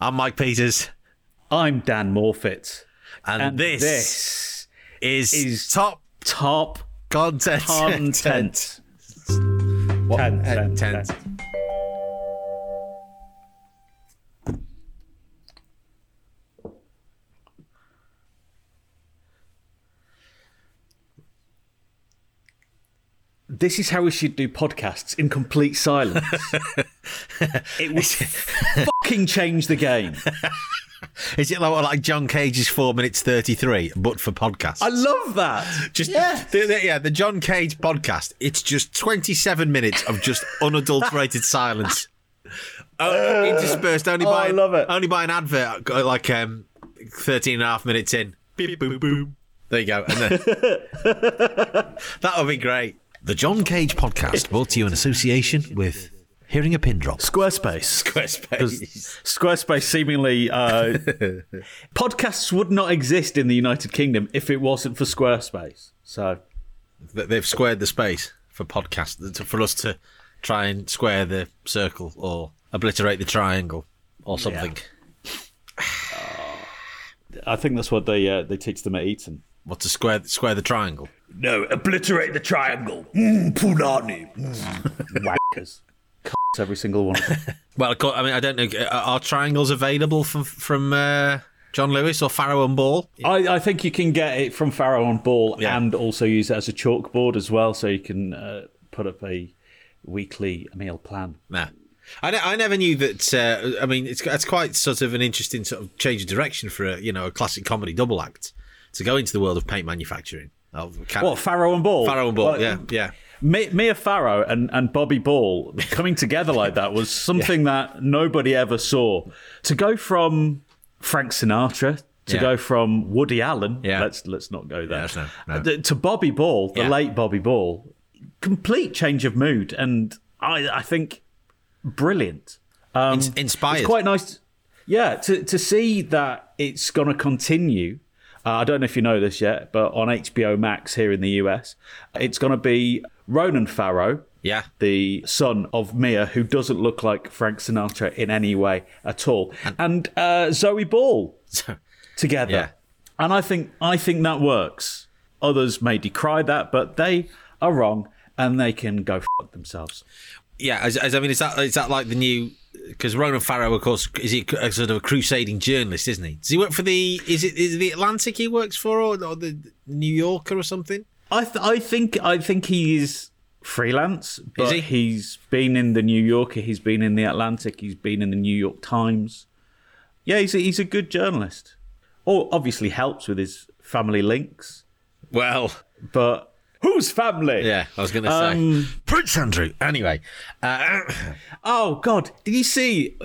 I'm Mike Peters, I'm Dan Morfitt. and, And this, this is, is top top content. content. What? Ten, ten, ten. ten. This is how we should do podcasts in complete silence. it would fucking change the game. Is it like, like John Cage's four minutes thirty three, but for podcasts? I love that. just yeah. The, the- yeah, the John Cage podcast. It's just twenty seven minutes of just unadulterated silence. Oh, interspersed only oh, by I love it. only by an advert, uh, like um, 13 and a half minutes in. Beep, boom, boom. There you go. And then that would be great. The John Cage podcast, brought to you in association with Hearing a Pin Drop. Squarespace. Squarespace. Squarespace seemingly uh, podcasts would not exist in the United Kingdom if it wasn't for Squarespace. So They've squared the space for podcasts for us to try and square the circle or obliterate the triangle or something. I think that's what they uh, they teach them at Eton. What to square square the triangle? No, obliterate the triangle. Mm, Punani. Mm. Wankers. Cunts, every single one. Well, of course, I mean, I don't know. Are are triangles available from from uh, John Lewis or Farrow and Ball? I, I think you can get it from Farrow and Ball Yeah. and also use it as a chalkboard as well, so you can uh, put up a weekly meal plan. Nah. I, ne- I never knew that. Uh, I mean, it's it's quite sort of an interesting sort of change of direction for a you know a classic comedy double act to go into the world of paint manufacturing. Of can- What, Farrow and Ball? Farrow and Ball? Well, yeah, yeah. Mi- Mia Farrow and, and Bobby Ball coming together like that was something that nobody ever saw. To go from Frank Sinatra to Yeah. go from Woody Allen, Yeah. let's let's not go there. let's not, no. Uh, To Bobby Ball, the Yeah. late Bobby Ball, complete change of mood, and I I think brilliant. Um, In- inspired. It's quite nice, yeah, to to see that it's going to continue. Uh, I don't know if you know this yet, but on HBO Max here in the US, it's going to be Ronan Farrow, Yeah. the son of Mia, who doesn't look like Frank Sinatra in any way at all, and uh, Zoe Ball together. Yeah. And I think I think that works. Others may decry that, but they are wrong, and they can go fuck themselves. Yeah, as, as I mean, is that is that like the new? Because Ronan Farrow, of course, is he a sort of a crusading journalist, isn't he? Does he work for the? Is it is it the Atlantic he works for, or, or the New Yorker or something? I th- I think I think he is freelance, but he? he's been in the New Yorker, he's been in the Atlantic, he's been in the New York Times. Yeah, he's a, he's a good journalist. Or obviously helps with his family links, Well, but whose family? yeah, I was going to say Um, Prince Andrew. Anyway, uh, Oh God! Did you see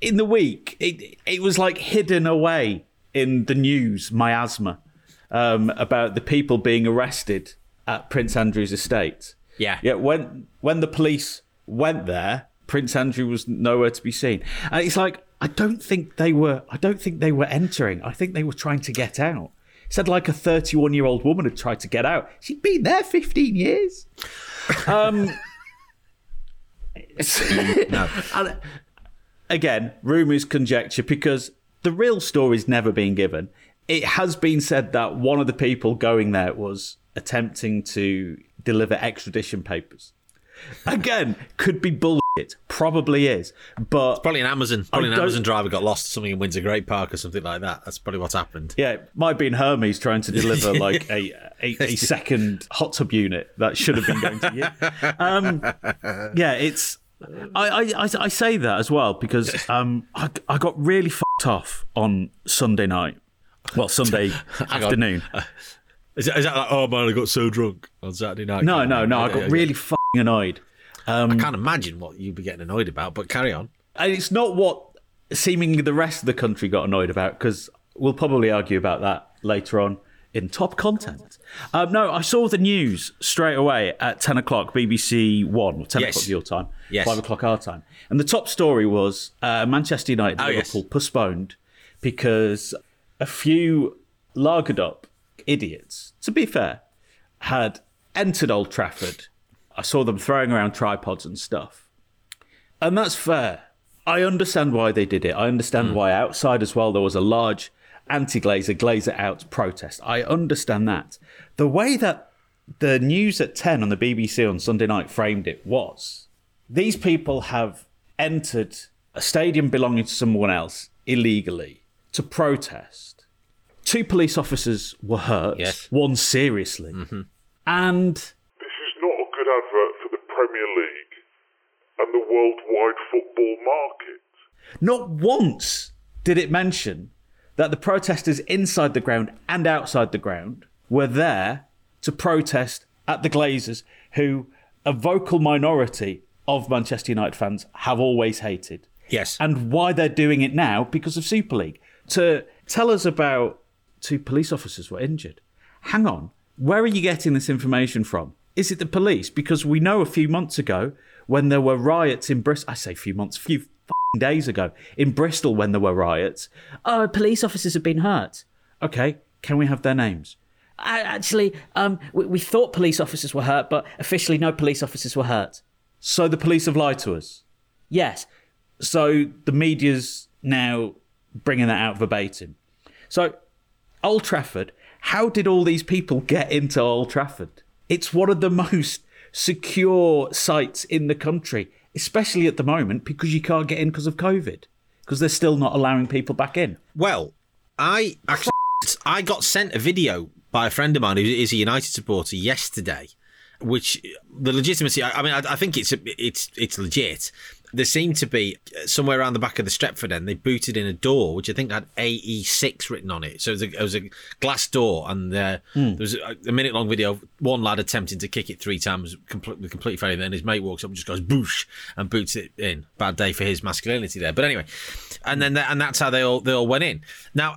in the week? It it was like hidden away in the news. Miasma um, about the people being arrested at Prince Andrew's estate. Yeah. yeah. When when the police went there, Prince Andrew was nowhere to be seen. And it's like I don't think they were. I don't think they were entering. I think they were trying to get out. It said like a 31 year old woman had tried to get out. She'd been there 15 years. Um, no, and again, rumours, conjecture, because the real story's never been given. It has been said that one of the people going there was attempting to deliver extradition papers. Again, could be bullshit. Probably is. But probably an Amazon, probably an Amazon driver got lost something in Windsor Great Park or something like that. That's probably what's happened. yeah, it might have been Hermes trying to deliver like a, a, a second hot tub unit that should have been going to you. Um, yeah, it's. I, I, I, I say that as well because um, I, I got really fucked off on Sunday night. Well, Sunday on. afternoon. Is that, is that like, oh man, I got so drunk on Saturday night? No, no, no. I got really fucking annoyed. I can't imagine what you'd be getting annoyed about, but carry on. And it's not what seemingly the rest of the country got annoyed about because we'll probably argue about that later on in top content. Um, no, I saw the news straight away at 10 o'clock, BBC One, 10 Yes. o'clock your time, Yes. 5 o'clock our time. And the top story was uh, Manchester United Oh, yes. Liverpool postponed because a few lagered up idiots, to be fair, had entered Old Trafford. I saw them throwing around tripods and stuff. And that's fair. I understand why they did it. I understand hmm. why outside as well there was a large anti-Glazer, Glazer out protest. I understand that. The way that the news at 10 on the BBC on Sunday night framed it was these people have entered a stadium belonging to someone else illegally to protest. Two police officers were hurt, Yes. one seriously. Mm-hmm. And This is not a good advert for the Premier League and the worldwide football market. Not once did it mention that the protesters inside the ground and outside the ground were there to protest at the Glazers, who a vocal minority of Manchester United fans have always hated. Yes. And why they're doing it now because of Super League. To tell us about two police officers were injured. Hang on. Where are you getting this information from? Is it the police? Because we know a few months ago when there were riots in Bristol, I say a few months, a few f***ing days ago in Bristol when there were riots, oh, police officers have been hurt. Okay, can we have their names? I, actually, um, we, we thought police officers were hurt, but officially no police officers were hurt. So the police have lied to us. Yes. So the media's now bringing that out verbatim. So, Old Trafford, how did all these people get into Old Trafford? It's one of the most secure sites in the country, especially at the moment because you can't get in because of COVID, because they're still not allowing people back in. Well, I actually I got sent a video by a friend of mine who is a United supporter yesterday, which the legitimacy. I mean, I, I think it's it's it's legit. There seemed to be uh, somewhere around the back of the Stretford end. They booted in a door, which I think had AE6 written on it. So it was a, it was a glass door, and uh, there was a, a minute long video. of One lad attempting to kick it three times, complete, with complete failure. Then his mate walks up and just goes boosh and boots it in. Bad day for his masculinity there. But anyway, and then that, and that's how they all they all went in. Now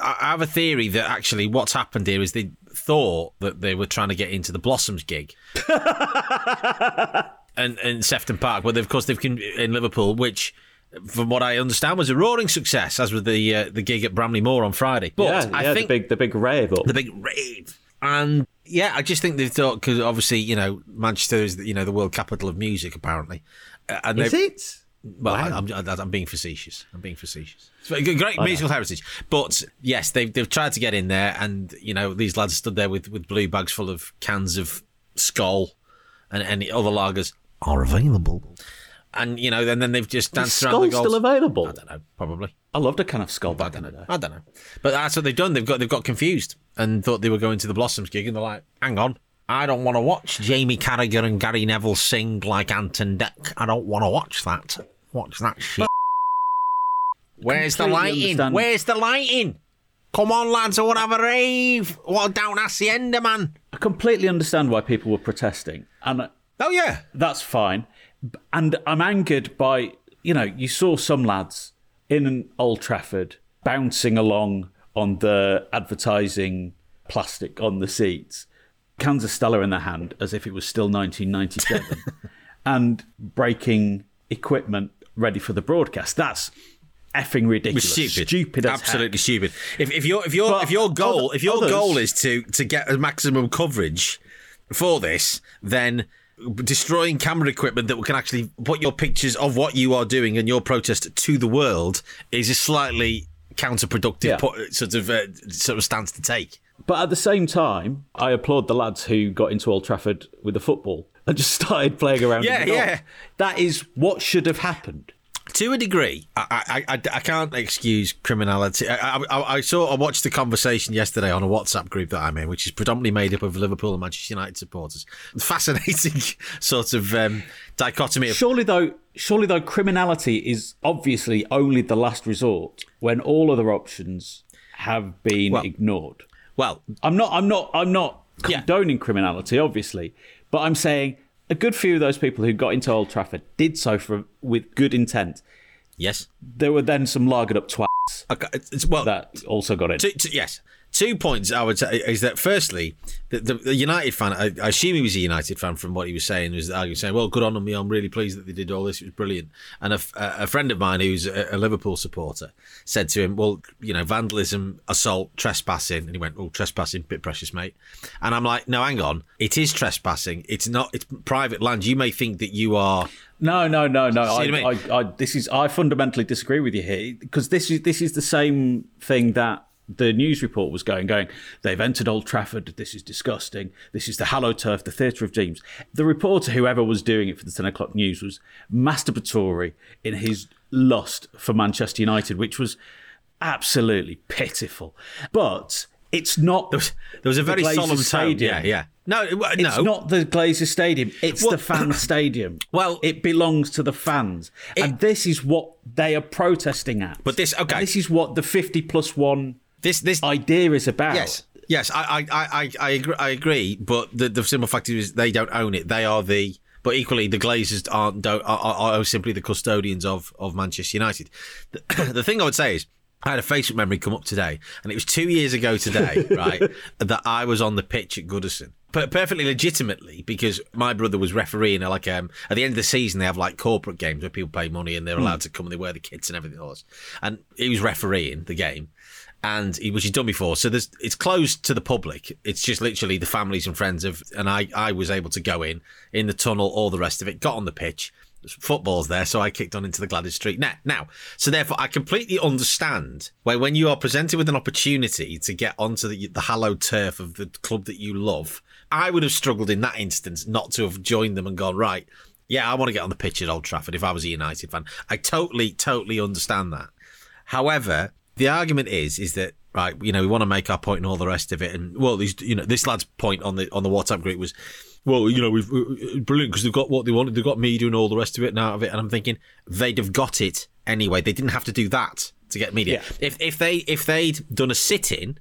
I have a theory that actually what's happened here is they thought that they were trying to get into the Blossoms gig. and in Sefton Park, but of course they've con- in Liverpool, which, from what I understand, was a roaring success, as with the uh, the gig at Bramley-Moore on Friday. But yeah, I yeah, think the big the big rave up. the big rave. And yeah, I just think they've thought because obviously you know Manchester is you know the world capital of music apparently, Uh, and Is it? well, I, I'm, I'm being facetious. I'm being facetious. It's a great musical heritage, but yes, they've they've tried to get in there, and you know these lads stood there with, with blue bags full of cans of Skol and any other lagers are available, and you know, and then they've just danced around the Skull goals. still available? I don't know, probably. I loved a kind of Skol I back in don't the know. day. I don't know, but that's what they've done. They've got they've got confused and thought they were going to the Blossoms gig, and they're like, "Hang on, I don't want to watch Jamie Carragher and Gary Neville sing like Ant and Dec. I don't want to watch that. Watch that shit." Where's the Completely lighting? understand. Where's the lighting? Come on, lads, I want to have a rave. What down Hacienda, man? I completely understand why people were protesting, and Oh yeah, that's fine. And I'm angered by, you know, you saw some lads in an Old Trafford bouncing along on the advertising plastic on the seats, cans of Stella in their hand as if it was still 1997, and breaking equipment ready for the broadcast. That's effing ridiculous. stupid, Stupid as absolutely heck. stupid. If, if your if your But if your goal other- if your others- goal is to to get a maximum coverage for this, then destroying camera equipment that can actually put your pictures of what you are doing and your protest to the world is a slightly counterproductive Yeah. po- sort of uh, sort of stance to take. But at the same time, I applaud the lads who got into Old Trafford with the football and just started playing around. Yeah, in the yeah. That is what should have happened. To a degree, I, I, I, I can't excuse criminality. I, I, I saw, I watched the conversation yesterday on a WhatsApp group that I'm in, which is predominantly made up of Liverpool and Manchester United supporters. Fascinating sort of um, dichotomy of Surely though, surely though, criminality is obviously only the last resort when all other options have been Well- ignored. well, I'm not. I'm not. I'm not Yeah. condoning criminality, obviously, but I'm saying a good few of those people who got into Old Trafford did so for with good intent. yes, There were then some lagered up twats Okay, it's, well, that also got to, yes. Two points I would say is that firstly, the, the, the United fan, I, I assume he was a United fan from what he was saying, was arguing saying, "Well, good on them. I'm really pleased that they did all this. It was brilliant." And a, a friend of mine who's a, a, Liverpool supporter said to him, "Well, you know, vandalism, assault, trespassing," and he went, "Oh, trespassing, bit precious, mate." And I'm like, "No, hang on. It is trespassing. It's not. It's private land. You may think that you are." No, no, no, no. I, I mean? I, I, this is I fundamentally disagree with you here because this is this is the same thing that the news report was going, going, they've entered Old Trafford. This is disgusting. This is the hallowed turf, the theatre of dreams. The reporter, whoever was doing it for the 10 o'clock news, was masturbatory in his lust for Manchester United, which was absolutely pitiful. But it's not. There was, there was a very solemn tone. Stadium. Yeah, yeah. No, no. It's not the Glazers Stadium. It's Well- the fan stadium. Well- it belongs to the fans, and this is what they are protesting at. But this- okay. And this is what the fifty plus one this this idea is about. Yes, yes, I I, I, I, I agree. I agree. But the, the simple fact is, they don't own it. They are the. But equally, the Glazers aren't don't are, are, are simply the custodians of of Manchester United. The, the thing I would say is. I had a Facebook memory come up today, and it was two years ago today, right, that I was on the pitch at Goodison. Per- perfectly legitimately, because my brother was refereeing. Like um, at the end of the season, they have like corporate games where people pay money and they're allowed to come and they wear the kits and everything else. And he was refereeing the game, and he, which he's done before. So there's it's closed to the public. It's just literally the families and friends of. And I I was able to go in in the tunnel, all the rest of it. Got on the pitch. Football's there, so I kicked on into the Gladys Street net. Now, so therefore, I completely understand where when you are presented with an opportunity to get onto the, the hallowed turf of the club that you love, I would have struggled in that instance not to have joined them and gone right. Yeah, I want to get on the pitch at Old Trafford if I was a United fan. I totally, totally understand that. However, the argument is is that right, you know, we want to make our point and all the rest of it. And well, these, you know, this lad's point on the on the WhatsApp group was, well, you know, we've we- brilliant because they've got what they wanted, they've got media and all the rest of it and out of it. And I'm thinking they'd have got it anyway. They didn't have to do that to get media. If if they if they'd done a sit in,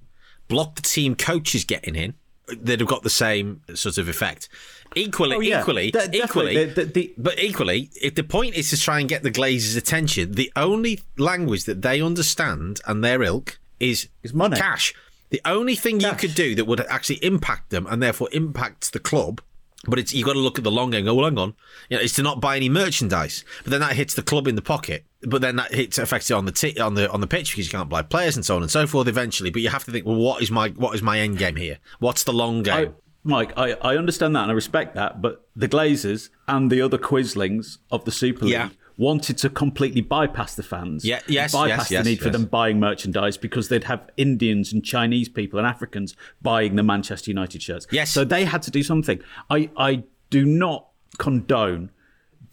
blocked the team coaches getting in, they'd have got the same sort of effect. Equally, Oh, yeah. equally, De- equally, The- the- the- but equally, if the point is to try and get the Glazers' attention, the only language that they understand and their ilk is Is money. cash. The only thing you could do that would actually impact them and therefore impact the club, but it's you've got to look at the long game. and Go, well, hang on, you know, is to not buy any merchandise. But then that hits the club in the pocket. But then that hits affects it on the t- on the on the pitch because you can't buy players and so on and so forth. Eventually, but you have to think, well, what is my what is my end game here? What's the long game? I, Mike, I, I understand that and I respect that, but the Glazers and the other Quislings of the Super League Yeah. wanted to completely bypass the fans. Yeah, yes, bypass yes, yes, the need for them buying merchandise because they'd have Indians and Chinese people and Africans buying the Manchester United shirts. Yes. So they had to do something. I, I do not condone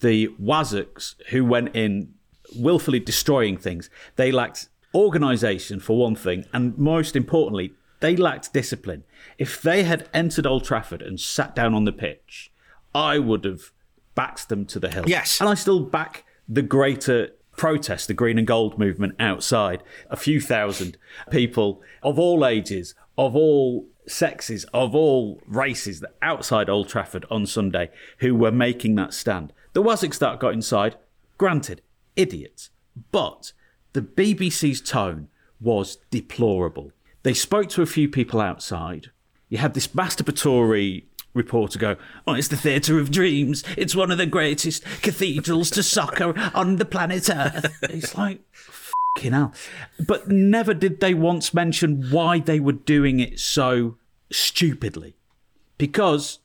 the Wazuks who went in willfully destroying things. They lacked organisation for one thing, and most importantly, they lacked discipline. If they had entered Old Trafford and sat down on the pitch, I would have backed them to the hill. Yes. And I still back the greater protest, the green and gold movement outside. A few thousand people of all ages, of all sexes, of all races that outside Old Trafford on Sunday who were making that stand. The Waziks that got inside, granted, idiots. But the BBC's tone was deplorable. They spoke to a few people outside. You had this masturbatory reporter go, Oh, it's the theatre of dreams. It's one of the greatest cathedrals to soccer on the planet Earth. It's like, fucking hell. But never did they once mention why they were doing it so stupidly. Because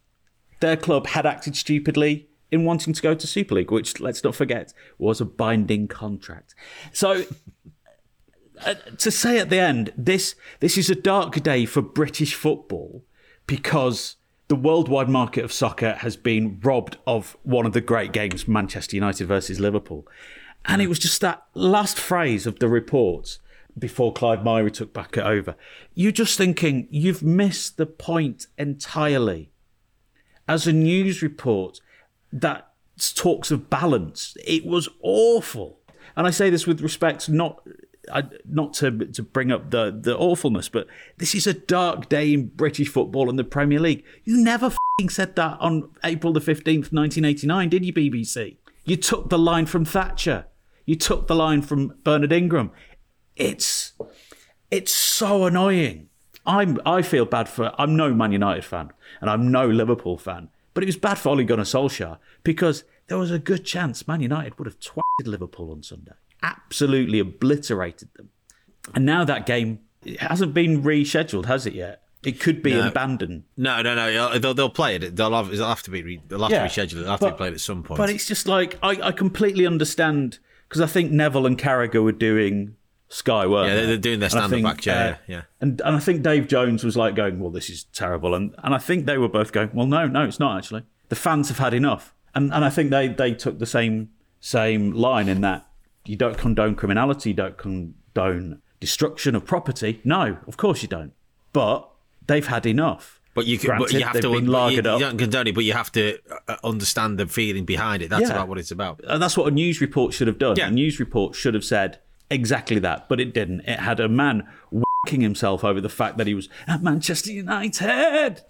their club had acted stupidly in wanting to go to Super League, which, let's not forget, was a binding contract. So uh, to say at the end, this this is a dark day for British football because the worldwide market of soccer has been robbed of one of the great games, Manchester United versus Liverpool. And it was just that last phrase of the report before Clive Myrie took back it over. You're just thinking, you've missed the point entirely. As a news report that talks of balance, it was awful. And I say this with respect, not not to to bring up the the awfulness, but this is a dark day in British football and the Premier League. You never said that on April the fifteenth, nineteen eighty nine, did you, BBC? You took the line from Thatcher. You took the line from Bernard Ingham. It's it's so annoying. I'm I feel bad for I'm no Man United fan and I'm no Liverpool fan, but it was bad for Ole Gunnar Solskjaer because there was a good chance Man United would have twatted Liverpool on Sunday, absolutely obliterated them, and now that game hasn't been rescheduled, has it yet? It could be No. abandoned. No, no, no. They'll, they'll play it. They'll have, it'll have to be. Re, they'll have Yeah, to reschedule it. They'll have to but- be played at some point. But it's just like I, I completely understand because I think Neville and Carragher were doing Sky, weren't Yeah, they? they're- doing their And I stand-up think, act, yeah, uh, yeah. And and I think Dave Jones was like going, "Well, this is terrible," and and I think they were both going, "Well, no, no, it's not actually. The fans have had enough," and and I think they they took the same same line in that you don't condone criminality, you don't condone destruction of property. No, of course you don't. But they've had enough. But you, can, but you have to. been you, up. you don't condone it, but you have to uh, understand the feeling behind it. That's Yeah. about what it's about. And that's what a news report should have done. Yeah. A news report should have said exactly that, but it didn't. It had a man whacking himself over the fact that he was at Manchester United.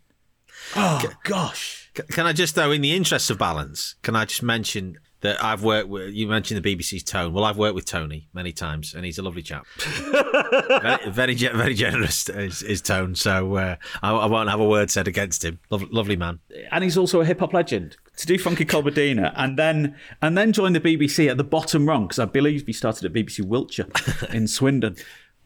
oh gosh. Can I just, though, in the interest of balance, can I just mention that I've worked with, you mentioned the BBC's Tone. Well, I've worked with Tony many times, and he's a lovely chap. very, very, very generous, is, is Tone. So uh, I, I won't have a word said against him. Lov lovely man. And he's also a hip hop legend. To do Funky Cold Medina and then and then join the BBC at the bottom rung because I believe he started at BBC Wiltshire in Swindon.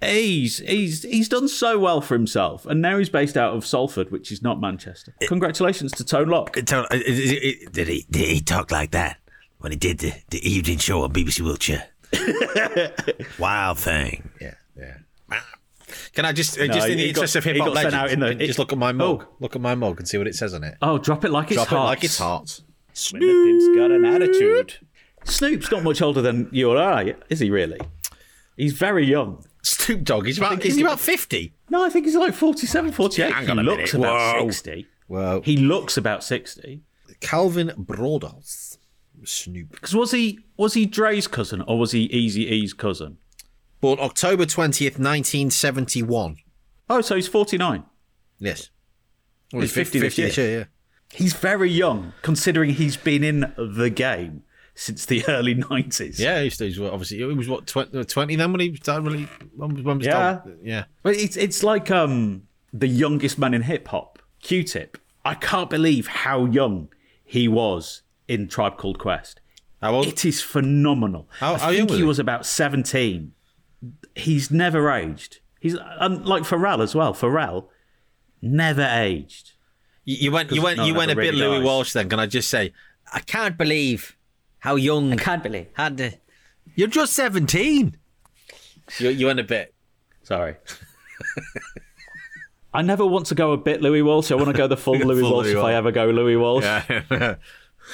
He's he's he's done so well for himself, and now he's based out of Salford, which is not Manchester. Congratulations to Tone Loc. Tone, Did he, did he talk like that when he did the, the evening show on BBC Wiltshire? Wild thing. Yeah, yeah. Can I just, uh, just in the interest got- of hip hop legends, out in the- you just look at my mug? Look at my mug and see what it says on it. Oh, drop it like it's hot. Drop it like it's hot. Snoop's got an attitude. Snoop's not much older than you or I, is he really? He's very young. Snoop Dogg. He's about, is he he's- about 50? No, I think he's like 47, 48. Hang he on a looks minute. about Whoa. 60. Well, He looks about 60. Calvin Broadus. Snoop. Because was he was he Dre's cousin or was he Eazy-E's cousin? Born October 20th, 1971. Oh, so he's 49. Yes. He's 50 this year. yeah, yeah. He's very young, considering he's been in the game since the early 90s. Yeah, he's, he's obviously, he was what, 20, 20 then when he started really, when, was- when was Yeah. Dog- yeah. But it's it's like um the youngest man in hip hop, Q-Tip. I can't believe how young he was in Tribe Called Quest. How old? It is phenomenal. How- I how think young was he he? was about seventeen. He's never aged. He's and like Pharrell as well. Pharrell never aged. You, you went, you 'Cause went, no you went a ever bit Louis dies. Walsh then. Can I just say, I can't believe how young. I can't believe. Had the, you're just 17. You, you went a bit. Sorry. I never want to go a bit Louis Walsh. I want to go the full Louis Full Walsh Louis if I ever go Louis Walsh. Yeah.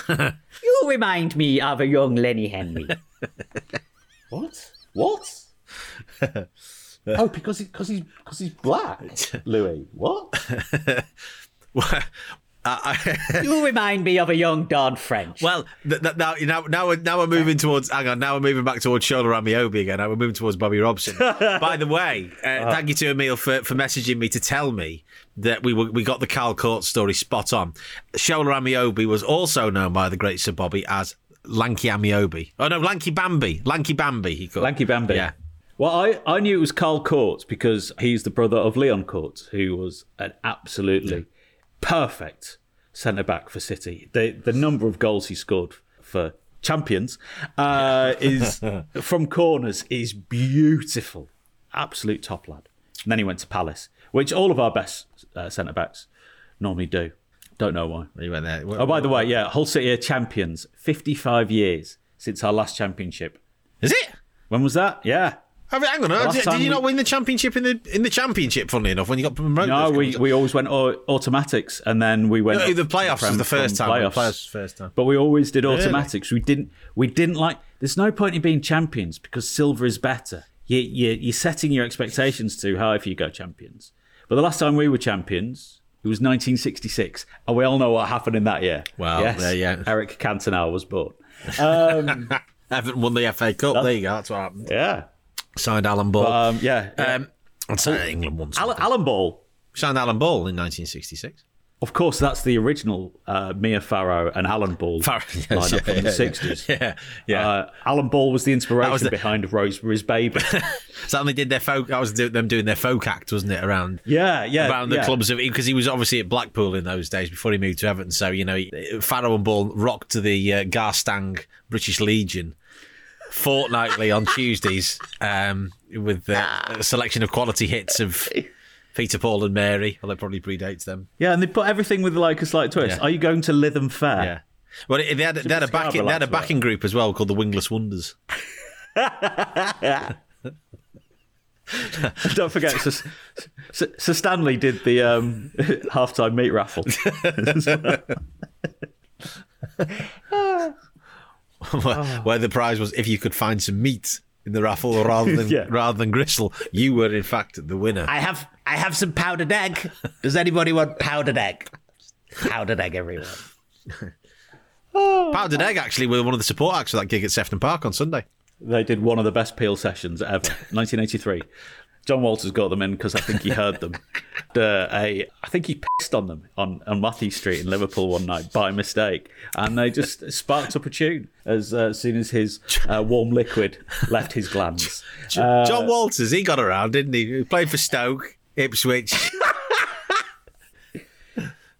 You remind me of a young Lenny Henry. What? What? Oh, because he, because he's because he's black. Louis. What? you remind me of a young Dawn French. Well, th- th- now, now, now, we're, now we're moving towards. Hang on, now we're moving back towards Shola Ameobi again. Now we're moving towards Bobby Robson. By the way, uh, thank you to Emil for, for messaging me to tell me that we were, we got the Carl Cort story spot on. Shola Ameobi was also known by the great Sir Bobby as Lanky Ameobi. Oh no, Lanky Bambi. Lanky Bambi. He called. Lanky Bambi. Yeah. Well, I, I knew it was Carl Cort's because he's the brother of Leon Cort's, who was an absolutely perfect centre back for City. The the number of goals he scored for champions uh, is from corners is beautiful, absolute top lad. And then he went to Palace, which all of our best uh, centre backs normally do. Don't know why. He went there. Oh, by the way, yeah, Hull City are champions. Fifty-five years since our last championship. is it? When was that? Yeah. Oh, hang on, did, did you not win the championship in the in the championship? Funnily enough, when you got promoted, No, we, we always went automatics, and then we went No, the playoffs was the first time. The Playoffs. playoffs first time. But we always did automatics. We didn't. We didn't like. There's no point in being champions because silver is better. You, you, you're setting your expectations too high if you go champions. But the last time we were champions, it was 1966, and we all know what happened in that year. Well, yes, there, yeah. Eric Cantona was born. Um, Haven't won the FA Cup. There you go. That's what happened. yeah, Signed Alan Ball. um, yeah. Um, I'd say England won. Alan. Alan Ball. Signed Alan Ball in 1966. Of course, that's the original uh, Mia Farrow and Alan Ball Farrow, yes, lineup yeah, from yeah, the sixties. Yeah, yeah. Uh, Alan Ball was the inspiration was the- behind Rosemary's Baby. So they did their folk. That was them doing their folk act, wasn't it? Around yeah, yeah, around the yeah. clubs of because he was obviously at Blackpool in those days before he moved to Everton. So you know, Farrow and Ball rocked to the uh, Garstang British Legion fortnightly on Tuesdays um, with uh, a selection of quality hits of Peter, Paul, and Mary. Well, it probably predates them. Yeah, and they put everything with like a slight twist. Yeah. Are you going to Lytham Fair? Yeah. Well, they had, they had a Scarborough backing, they had a lads, right? backing group as well called the Wingless Wonders. Don't forget, Sir, Sir, Sir Stanley did the um, halftime meat raffle. where, where oh. the prize was if you could find some meat in the raffle rather than Yeah. rather than gristle, you were in fact the winner. I have I have some powdered egg. Does anybody want powdered egg? Powdered egg, everyone. Powdered Egg actually were one of the support acts for that gig at Sefton Park on Sunday. they did one of the best Peel sessions ever, 1983. John Walters got them in because I think he heard them. The, a, I think he pissed on them on, on Mathew Street in Liverpool one night by mistake, and they just sparked up a tune as uh, soon as his uh, warm liquid left his glands. Uh, Jon Walters, he got around, didn't he? He played for Stoke, Ipswich.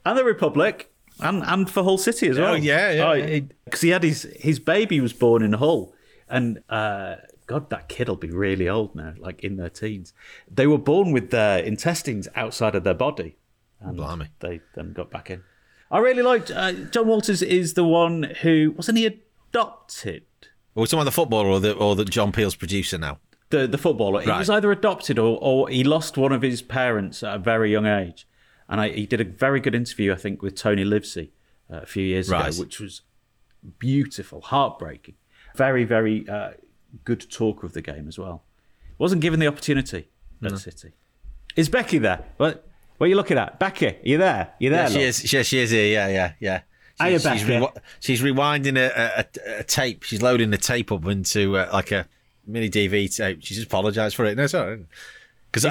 and the Republic, and and for Hull City as well. Oh, yeah, yeah, yeah. Because he had his his baby was born in Hull, and uh, God, that kid'll be really old now, like in their teens. They were born with their intestines outside of their body, and Blimey. they then got back in. I really liked uh, Jon Walters. Is the one who wasn't he adopted? Well, talking about the footballer or the or the John Peel's producer now. the the footballer. He was either adopted or, or he lost one of his parents at a very young age. And I, he did a very good interview, I think, with Tony Livesey uh, a few years Right. ago, which was beautiful, heartbreaking. Very, very uh, good talker of the game as well. Wasn't given the opportunity at City. Is Becky there? What? What are you looking at? Becky, are you there? You there? Yeah, she is. She, she is here. Yeah, yeah, yeah. Hiya, She's, Becca. rewi- she's rewinding a, a, a, tape. She's loading the tape up into uh, like a mini DV tape. She's just apologised for it. No, sorry. Because I,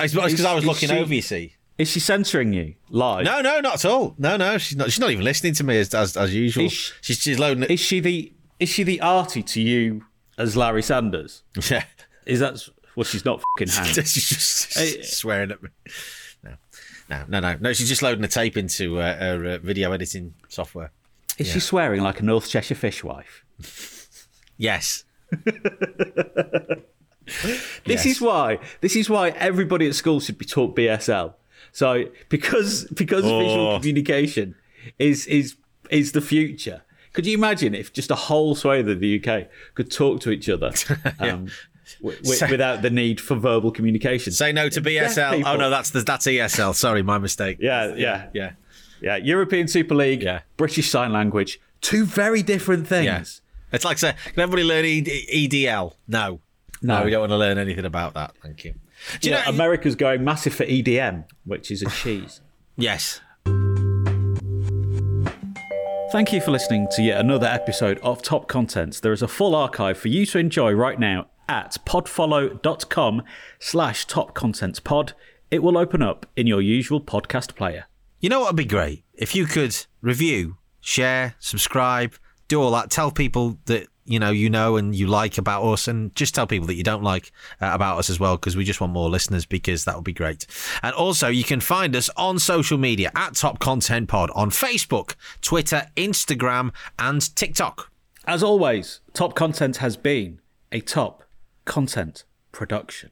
I was looking she- over. You see. Is she censoring you live? No, no, not at all. No, no, she's not. She's not even listening to me as as, as usual. She- she's she's loading it. Is she the is she the Artie to you as Larry Sanders? Yeah, Is that well? She's not fucking she's just Hey. swearing at me. No, no, no, no, no. She's just loading the tape into uh, her uh, video editing software. Is she swearing like a North Cheshire fishwife? Yes. This Yes. is why. This is why everybody at school should be taught BSL. So because because visual Oh. communication is is is the future. Could you imagine if just a whole swathe of the UK could talk to each other um, w- w- So- without the need for verbal communication? Say no to BSL. Oh no, that's the, that's ESL. Sorry, my mistake. Yeah, yeah, yeah. yeah. European Super League, Yeah. British Sign Language, two very different things. Yes. It's like say, can everybody learn EDL? No. No. we don't want to learn anything about that. Thank you. Do you Yeah, know? America's going massive for EDM, which is a cheese. yes. Thank you for listening to yet another episode of Top Contents. There is a full archive for you to enjoy right now at podfollow.com slash topcontentspod. It will open up in your usual podcast player. You know what would be great if you could review, share, subscribe, do all that. Tell people that you know you know and you like about us, and just tell people that you don't like uh, about us as well, because we just want more listeners. Because that would be great. And also, you can find us on social media at Top Content Pod on Facebook, Twitter, Instagram, and TikTok. As always, Top Content has been a top content production.